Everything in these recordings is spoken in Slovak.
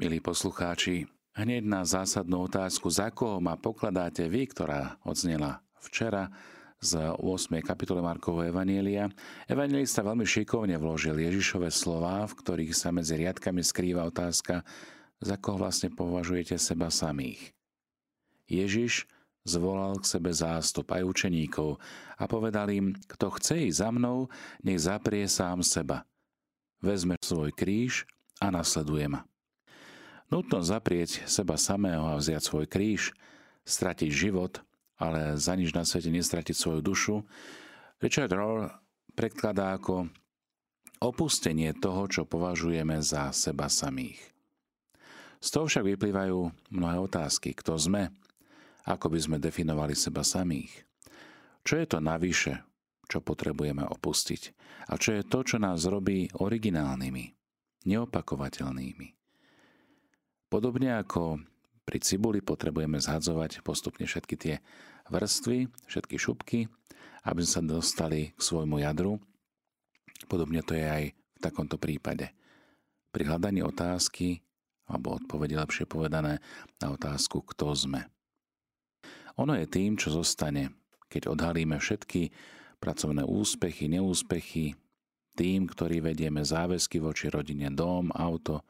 Milí poslucháči, hneď na zásadnú otázku, za koho ma pokladáte vy, ktorá odznela včera z 8. kapitoly Markovho Evanielia. Evangelista veľmi šikovne vložil Ježišove slova, v ktorých sa medzi riadkami skrýva otázka, za koho vlastne považujete seba samých. Ježiš zvolal k sebe zástup aj učeníkov a povedal im, kto chce ísť za mnou, nech zaprie sám seba. Vezme svoj kríž a nasleduje ma. Nutno zaprieť seba samého a vziať svoj kríž, stratiť život, ale za nič na svete nestratiť svoju dušu, Richard Rohr predkladá ako opustenie toho, čo považujeme za seba samých. Z toho však vyplývajú mnohé otázky. Kto sme? Ako by sme definovali seba samých? Čo je to navyše, čo potrebujeme opustiť? A čo je to, čo nás robí originálnymi, neopakovateľnými? Podobne ako pri cibuli potrebujeme zhadzovať postupne všetky tie vrstvy, všetky šupky, aby sme sa dostali k svojmu jadru. Podobne to je aj v takomto prípade. Pri hľadaní otázky, alebo odpovede lepšie povedané, na otázku, kto sme. Ono je tým, čo zostane, keď odhalíme všetky pracovné úspechy, neúspechy, tým, ktorý vedieme záväzky voči rodine, dom, auto,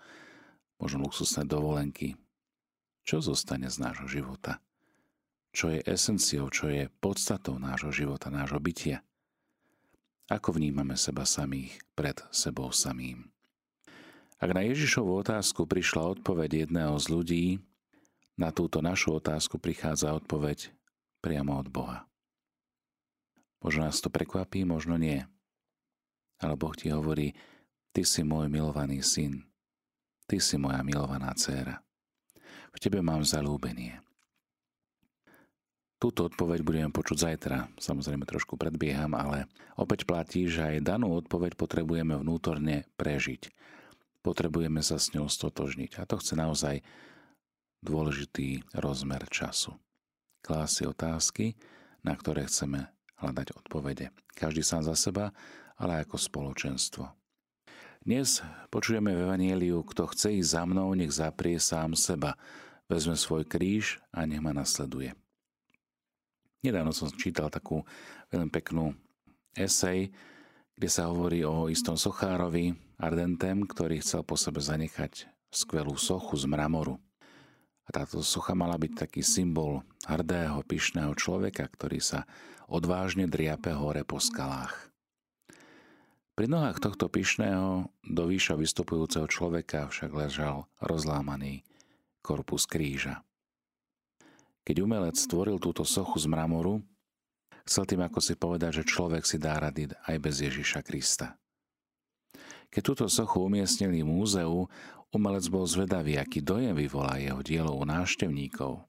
možno luxusné dovolenky. Čo zostane z nášho života? Čo je esenciou, čo je podstatou nášho života, nášho bytia? Ako vnímame seba samých pred sebou samým? Ak na Ježišovú otázku prišla odpoveď jedného z ľudí, na túto našu otázku prichádza odpoveď priamo od Boha. Možno nás to prekvapí, možno nie. Ale Boh ti hovorí, ty si môj milovaný syn, Ty si moja milovaná dcéra. V Tebe mám zalúbenie. Túto odpoveď budeme počuť zajtra. Samozrejme trošku predbieham, ale opäť platí, že aj danú odpoveď potrebujeme vnútorne prežiť. Potrebujeme sa s ňou stotožniť. A to chce naozaj dôležitý rozmer času. Klásy otázky, na ktoré chceme hľadať odpovede. Každý sám za seba, ale ako spoločenstvo. Dnes počujeme v Evangeliu, kto chce ísť za mnou, nech zaprie sám seba, vezme svoj kríž a nech ma nasleduje. Nedávno som čítal takú veľmi peknú esej, kde sa hovorí o istom sochárovi, Ardentem, ktorý chcel po sebe zanechať skvelú sochu z mramoru. A táto socha mala byť taký symbol hrdého, pyšného človeka, ktorý sa odvážne driape hore po skalách. Pri nohách tohto pyšného, do výša vystupujúceho človeka však ležal rozlámaný korpus kríža. Keď umelec stvoril túto sochu z mramoru, chcel tým ako si povedať, že človek si dá rady aj bez Ježiša Krista. Keď túto sochu umiestnili v múzeu, umelec bol zvedavý, aký dojem vyvolá jeho dielo u návštevníkov.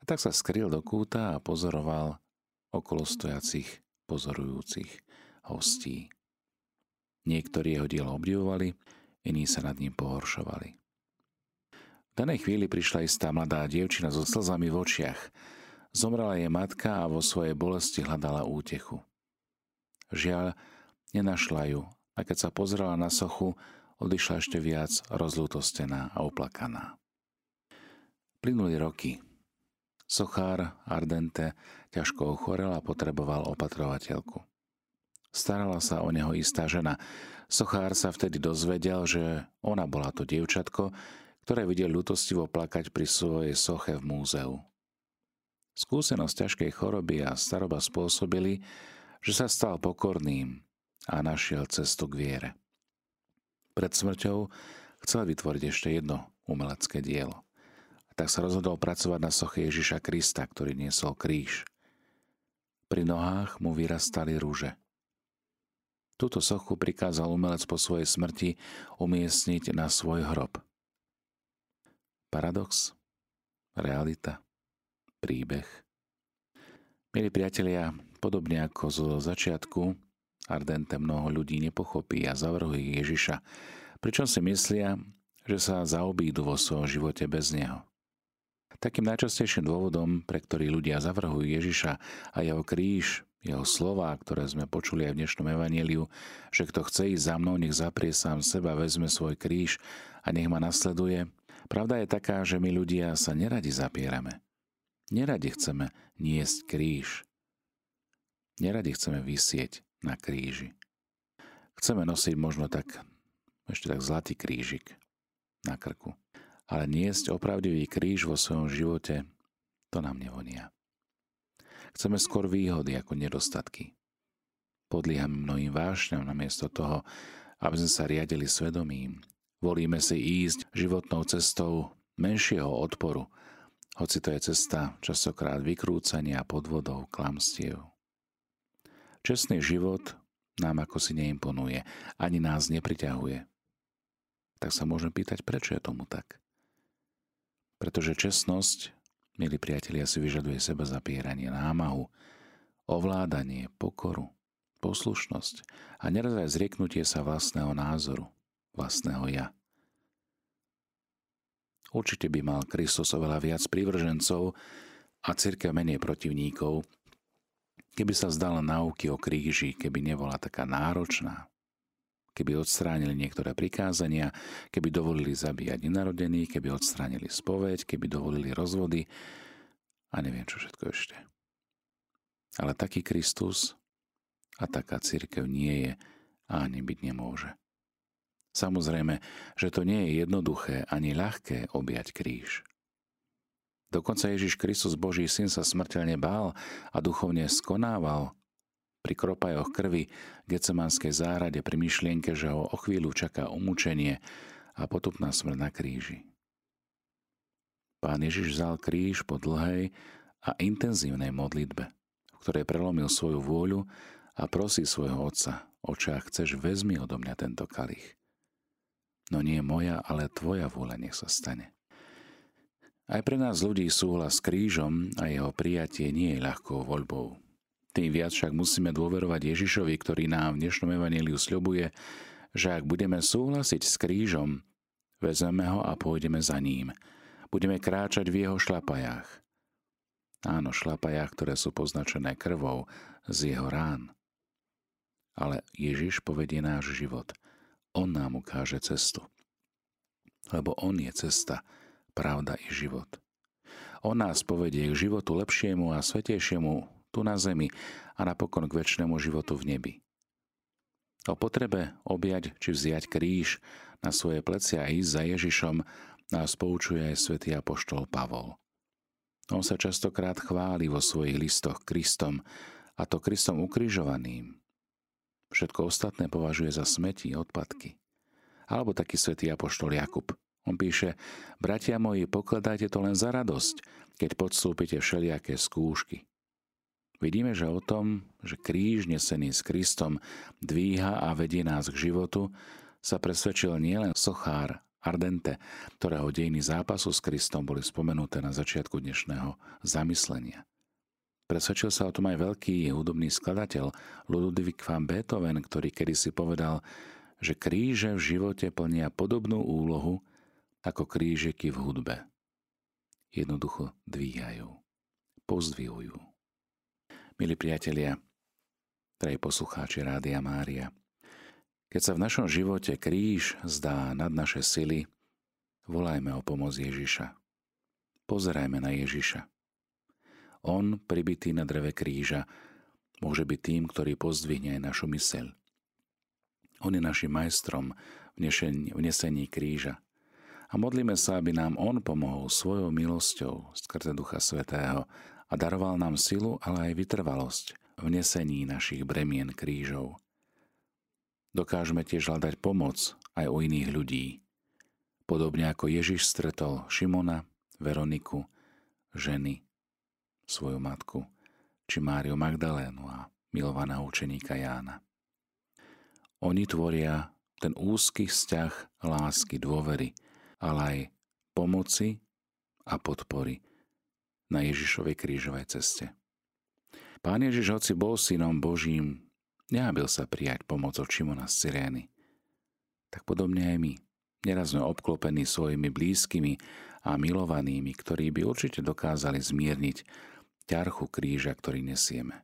A tak sa skryl do kúta a pozoroval okolo stojacich pozorujúcich hostí. Niektorí jeho dielo obdivovali, iní sa nad ním pohoršovali. V danej chvíli prišla istá mladá dievčina so slzami v očiach. Zomrela jej matka a vo svojej bolesti hľadala útechu. Žiaľ, nenašla ju a keď sa pozrela na sochu, odišla ešte viac rozlútostená a uplakaná. Plynuli roky. Sochár Ardente ťažko ochorel a potreboval opatrovateľku. Starala sa o neho istá žena. Sochár sa vtedy dozvedel, že ona bola to dievčatko, ktoré videl ľutostivo plakať pri svojej soche v múzeu. Skúsenosť ťažkej choroby a staroba spôsobili, že sa stal pokorným a našiel cestu k viere. Pred smrťou chcel vytvoriť ešte jedno umelecké dielo. A tak sa rozhodol pracovať na soche Ježiša Krista, ktorý niesol kríž. Pri nohách mu vyrastali rúže. Túto sochu prikázal umelec po svojej smrti umiestniť na svoj hrob. Paradox, realita, príbeh. Milí priatelia, podobne ako zo začiatku, Ardente mnoho ľudí nepochopí a zavrhujú Ježiša, pričom si myslia, že sa zaobídu vo svojom živote bez Neho. Takým najčastejším dôvodom, pre ktorý ľudia zavrhujú Ježiša a jeho kríž, jeho slova, ktoré sme počuli aj v dnešnom evaníliu, že kto chce ísť za mnou, nech zaprie sám seba, vezme svoj kríž a nech ma nasleduje, Pravda je taká, že my ľudia sa neradi zapierame. Neradi chceme niesť kríž. Neradi chceme vysieť na kríži. Chceme nosiť možno tak, ešte tak zlatý krížik na krku. Ale niesť opravdivý kríž vo svojom živote, to nám nevonia. Chceme skôr výhody ako nedostatky. Podliehame mnohým vášňam namiesto toho, aby sme sa riadili svedomím. Volíme si ísť životnou cestou menšieho odporu, hoci to je cesta častokrát vykrúcania podvodov, klamstiev. Čestný život nám ako si neimponuje, ani nás nepriťahuje. Tak sa môžeme pýtať, prečo je tomu tak. Pretože čestnosť, milí priatelia, si vyžaduje seba zapieranie, námahu, ovládanie, pokoru, poslušnosť a neraz aj zrieknutie sa vlastného názoru, vlastného ja. Určite by mal Kristus oveľa viac prívržencov a cirkev menej protivníkov, keby sa zdala náuky o kríži, keby nebola taká náročná, keby odstránili niektoré prikázania, keby dovolili zabíjať nenarodených, keby odstránili spoveď, keby dovolili rozvody a neviem čo všetko ešte. Ale taký Kristus a taká církev nie je a ani byť nemôže. Samozrejme, že to nie je jednoduché ani ľahké objať kríž. Dokonca Ježiš Kristus, Boží syn, sa smrteľne bál a duchovne skonával pri kropajoch krvi Gecemanskej záhrade pri myšlienke, že ho o chvíľu čaká umúčenie a potupná smrť na kríži. Pán Ježiš vzal kríž po dlhej a intenzívnej modlitbe, v ktorej prelomil svoju vôľu a prosí svojho otca, oče, ak chceš, vezmi odo mňa tento kalich. No nie moja, ale tvoja vôľa nech sa stane. Aj pre nás ľudí súhlas s krížom a jeho prijatie nie je ľahkou voľbou. Tým viac však musíme dôverovať Ježišovi, ktorý nám v dnešnom evaníliu sľubuje, že ak budeme súhlasiť s krížom, vezmeme ho a pôjdeme za ním. Budeme kráčať v jeho šlapajách. Áno, šlapajách, ktoré sú poznačené krvou z jeho rán ale Ježiš povedie náš život. On nám ukáže cestu. Lebo On je cesta, pravda i život. On nás povedie k životu lepšiemu a svetejšiemu tu na zemi a napokon k väčšnému životu v nebi. O potrebe objať či vziať kríž na svoje plecia a ísť za Ježišom nás poučuje aj svätý apoštol Pavol. On sa častokrát chváli vo svojich listoch Kristom, a to Kristom ukrižovaným, Všetko ostatné považuje za smeti, odpadky. Alebo taký svätý apoštol Jakub. On píše, bratia moji, pokladajte to len za radosť, keď podstúpite všelijaké skúšky. Vidíme, že o tom, že kríž nesený s Kristom dvíha a vedie nás k životu, sa presvedčil nielen sochár Ardente, ktorého dejiny zápasu s Kristom boli spomenuté na začiatku dnešného zamyslenia. Presvedčil sa o tom aj veľký hudobný skladateľ Ludwig van Beethoven, ktorý kedysi povedal, že kríže v živote plnia podobnú úlohu ako krížeky v hudbe. Jednoducho dvíhajú, pozdvihujú. Milí priatelia, drahí poslucháči Rádia Mária, keď sa v našom živote kríž zdá nad naše sily, volajme o pomoc Ježiša. Pozerajme na Ježiša. On, pribitý na dreve kríža, môže byť tým, ktorý pozdvihne aj našu myseľ. On je našim majstrom v nesení kríža. A modlíme sa, aby nám On pomohol svojou milosťou skrze Ducha Svetého a daroval nám silu, ale aj vytrvalosť v nesení našich bremien krížov. Dokážeme tiež hľadať pomoc aj u iných ľudí. Podobne ako Ježiš stretol Šimona, Veroniku, ženy, svoju matku, či Máriu Magdalénu a milovaného učeníka Jána. Oni tvoria ten úzky vzťah lásky, dôvery, ale aj pomoci a podpory na Ježišovej krížovej ceste. Pán Ježiš, hoci bol synom Božím, nehabil sa prijať pomoc od Šimona z Cyrény. Tak podobne aj my. Neraz sme obklopení svojimi blízkymi a milovanými, ktorí by určite dokázali zmierniť ťarchu kríža, ktorý nesieme.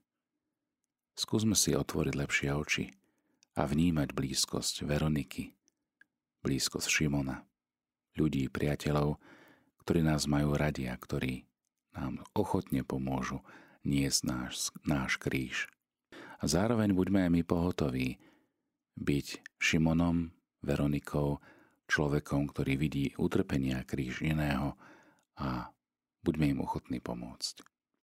Skúsme si otvoriť lepšie oči a vnímať blízkosť Veroniky, blízkosť Šimona, ľudí, priateľov, ktorí nás majú radi a ktorí nám ochotne pomôžu niesť náš, náš kríž. A zároveň buďme aj my pohotoví byť Šimonom, Veronikou, človekom, ktorý vidí utrpenia kríž iného a buďme im ochotní pomôcť.